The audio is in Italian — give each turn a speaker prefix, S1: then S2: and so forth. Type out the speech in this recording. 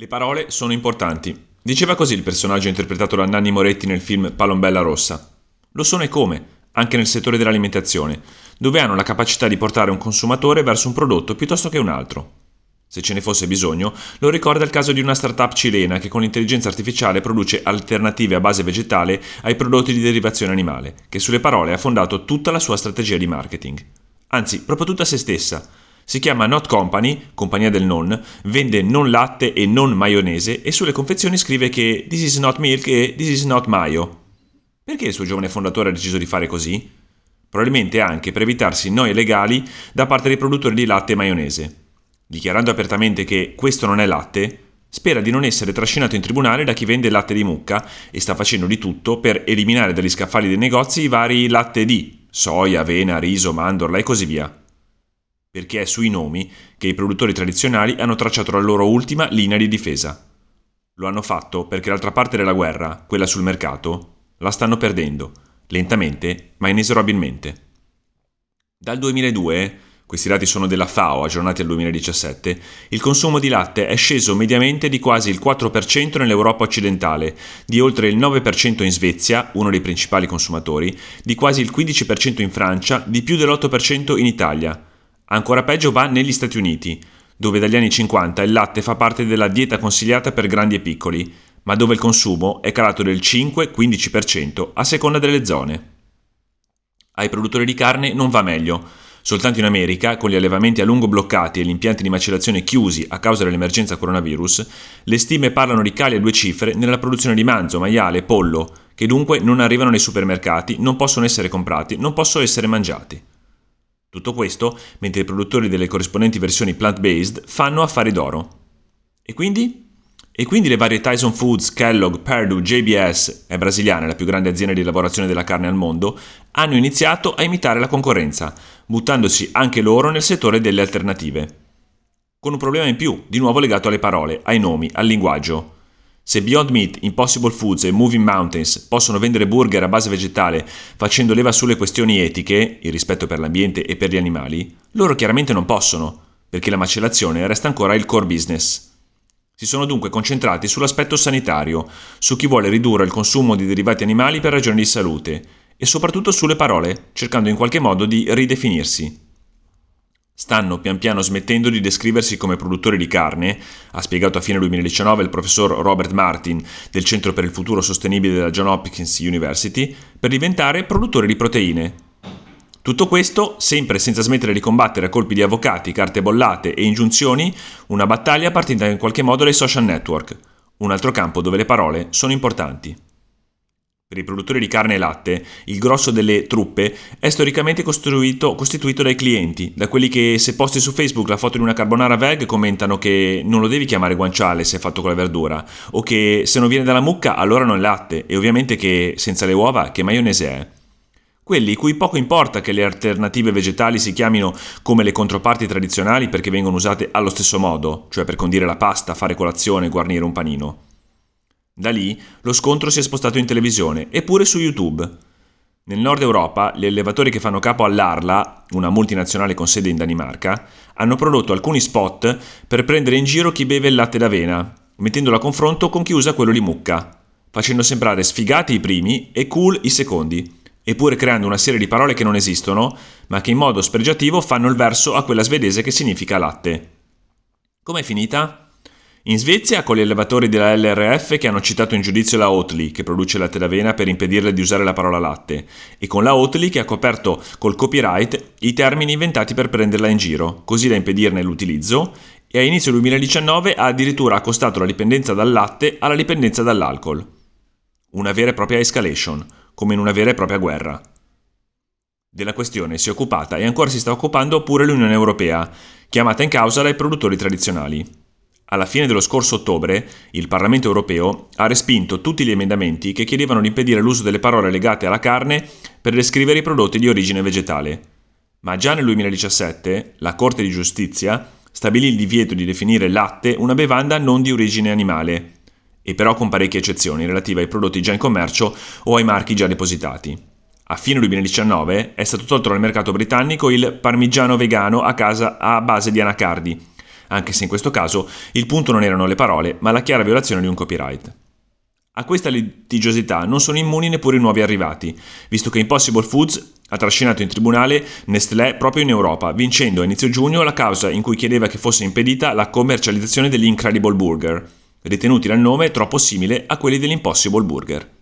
S1: Le parole sono importanti. Diceva così il personaggio interpretato da Nanni Moretti nel film Palombella Rossa. Lo sono e come, anche nel settore dell'alimentazione, dove hanno la capacità di portare un consumatore verso un prodotto piuttosto che un altro. Se ce ne fosse bisogno, lo ricorda il caso di una startup cilena che con l'intelligenza artificiale produce alternative a base vegetale ai prodotti di derivazione animale, che sulle parole ha fondato tutta la sua strategia di marketing. Anzi, proprio tutta se stessa, si chiama Not Company, compagnia del non, vende non latte e non maionese e sulle confezioni scrive che This is not milk e This is not mayo. Perché il suo giovane fondatore ha deciso di fare così? Probabilmente anche per evitarsi noie legali da parte dei produttori di latte e maionese. Dichiarando apertamente che questo non è latte, spera di non essere trascinato in tribunale da chi vende latte di mucca e sta facendo di tutto per eliminare dagli scaffali dei negozi i vari latte di soia, avena, riso, mandorla e così via perché è sui nomi che i produttori tradizionali hanno tracciato la loro ultima linea di difesa. Lo hanno fatto perché l'altra parte della guerra, quella sul mercato, la stanno perdendo, lentamente ma inesorabilmente. Dal 2002, questi dati sono della FAO aggiornati al 2017, il consumo di latte è sceso mediamente di quasi il 4% nell'Europa occidentale, di oltre il 9% in Svezia, uno dei principali consumatori, di quasi il 15% in Francia, di più dell'8% in Italia, Ancora peggio va negli Stati Uniti, dove dagli anni 50 il latte fa parte della dieta consigliata per grandi e piccoli, ma dove il consumo è calato del 5-15% a seconda delle zone. Ai produttori di carne non va meglio. Soltanto in America, con gli allevamenti a lungo bloccati e gli impianti di macellazione chiusi a causa dell'emergenza coronavirus, le stime parlano di cali a due cifre nella produzione di manzo, maiale, pollo, che dunque non arrivano nei supermercati, non possono essere comprati, non possono essere mangiati. Tutto questo mentre i produttori delle corrispondenti versioni plant-based fanno affari d'oro. E quindi? E quindi le varie Tyson Foods, Kellogg, Perdue, JBS, è brasiliana la più grande azienda di lavorazione della carne al mondo, hanno iniziato a imitare la concorrenza, buttandosi anche loro nel settore delle alternative. Con un problema in più, di nuovo legato alle parole, ai nomi, al linguaggio. Se Beyond Meat, Impossible Foods e Moving Mountains possono vendere burger a base vegetale facendo leva sulle questioni etiche, il rispetto per l'ambiente e per gli animali, loro chiaramente non possono, perché la macellazione resta ancora il core business. Si sono dunque concentrati sull'aspetto sanitario, su chi vuole ridurre il consumo di derivati animali per ragioni di salute, e soprattutto sulle parole, cercando in qualche modo di ridefinirsi. Stanno pian piano smettendo di descriversi come produttori di carne, ha spiegato a fine 2019 il professor Robert Martin del Centro per il Futuro Sostenibile della John Hopkins University, per diventare produttori di proteine. Tutto questo sempre senza smettere di combattere a colpi di avvocati, carte bollate e ingiunzioni una battaglia partita in qualche modo dai social network, un altro campo dove le parole sono importanti. Per i produttori di carne e latte, il grosso delle truppe è storicamente costituito, dai clienti, da quelli che se posti su Facebook la foto di una carbonara veg commentano che non lo devi chiamare guanciale se è fatto con la verdura, o che se non viene dalla mucca allora non è latte, e ovviamente che senza le uova che maionese è. Quelli cui poco importa che le alternative vegetali si chiamino come le controparti tradizionali perché vengono usate allo stesso modo, cioè per condire la pasta, fare colazione guarnire un panino. Da lì lo scontro si è spostato in televisione e pure su YouTube. Nel nord Europa, gli allevatori che fanno capo all'Arla, una multinazionale con sede in Danimarca, hanno prodotto alcuni spot per prendere in giro chi beve il latte d'avena, mettendolo a confronto con chi usa quello di mucca, facendo sembrare sfigati i primi e cool i secondi, eppure creando una serie di parole che non esistono, ma che in modo spregiativo fanno il verso a quella svedese che significa latte. Com'è finita? In Svezia, con gli allevatori della LRF che hanno citato in giudizio la Oatly, che produce latte d'avena per impedirle di usare la parola latte, e con la Oatly che ha coperto col copyright i termini inventati per prenderla in giro, così da impedirne l'utilizzo, e a inizio 2019 ha addirittura accostato la dipendenza dal latte alla dipendenza dall'alcol. Una vera e propria escalation, come in una vera e propria guerra. Della questione si è occupata e ancora si sta occupando pure l'Unione Europea, chiamata in causa dai produttori tradizionali. Alla fine dello scorso ottobre, il Parlamento europeo ha respinto tutti gli emendamenti che chiedevano di impedire l'uso delle parole legate alla carne per descrivere i prodotti di origine vegetale. Ma già nel 2017 la Corte di Giustizia stabilì il divieto di definire latte una bevanda non di origine animale, e però con parecchie eccezioni relative ai prodotti già in commercio o ai marchi già depositati. A fine 2019 è stato tolto dal mercato britannico il parmigiano vegano a, casa, a base di anacardi, anche se in questo caso il punto non erano le parole, ma la chiara violazione di un copyright. A questa litigiosità non sono immuni neppure i nuovi arrivati, visto che Impossible Foods ha trascinato in tribunale Nestlé proprio in Europa, vincendo a inizio giugno la causa in cui chiedeva che fosse impedita la commercializzazione degli Incredible Burger, ritenuti dal nome troppo simile a quelli dell'Impossible Burger.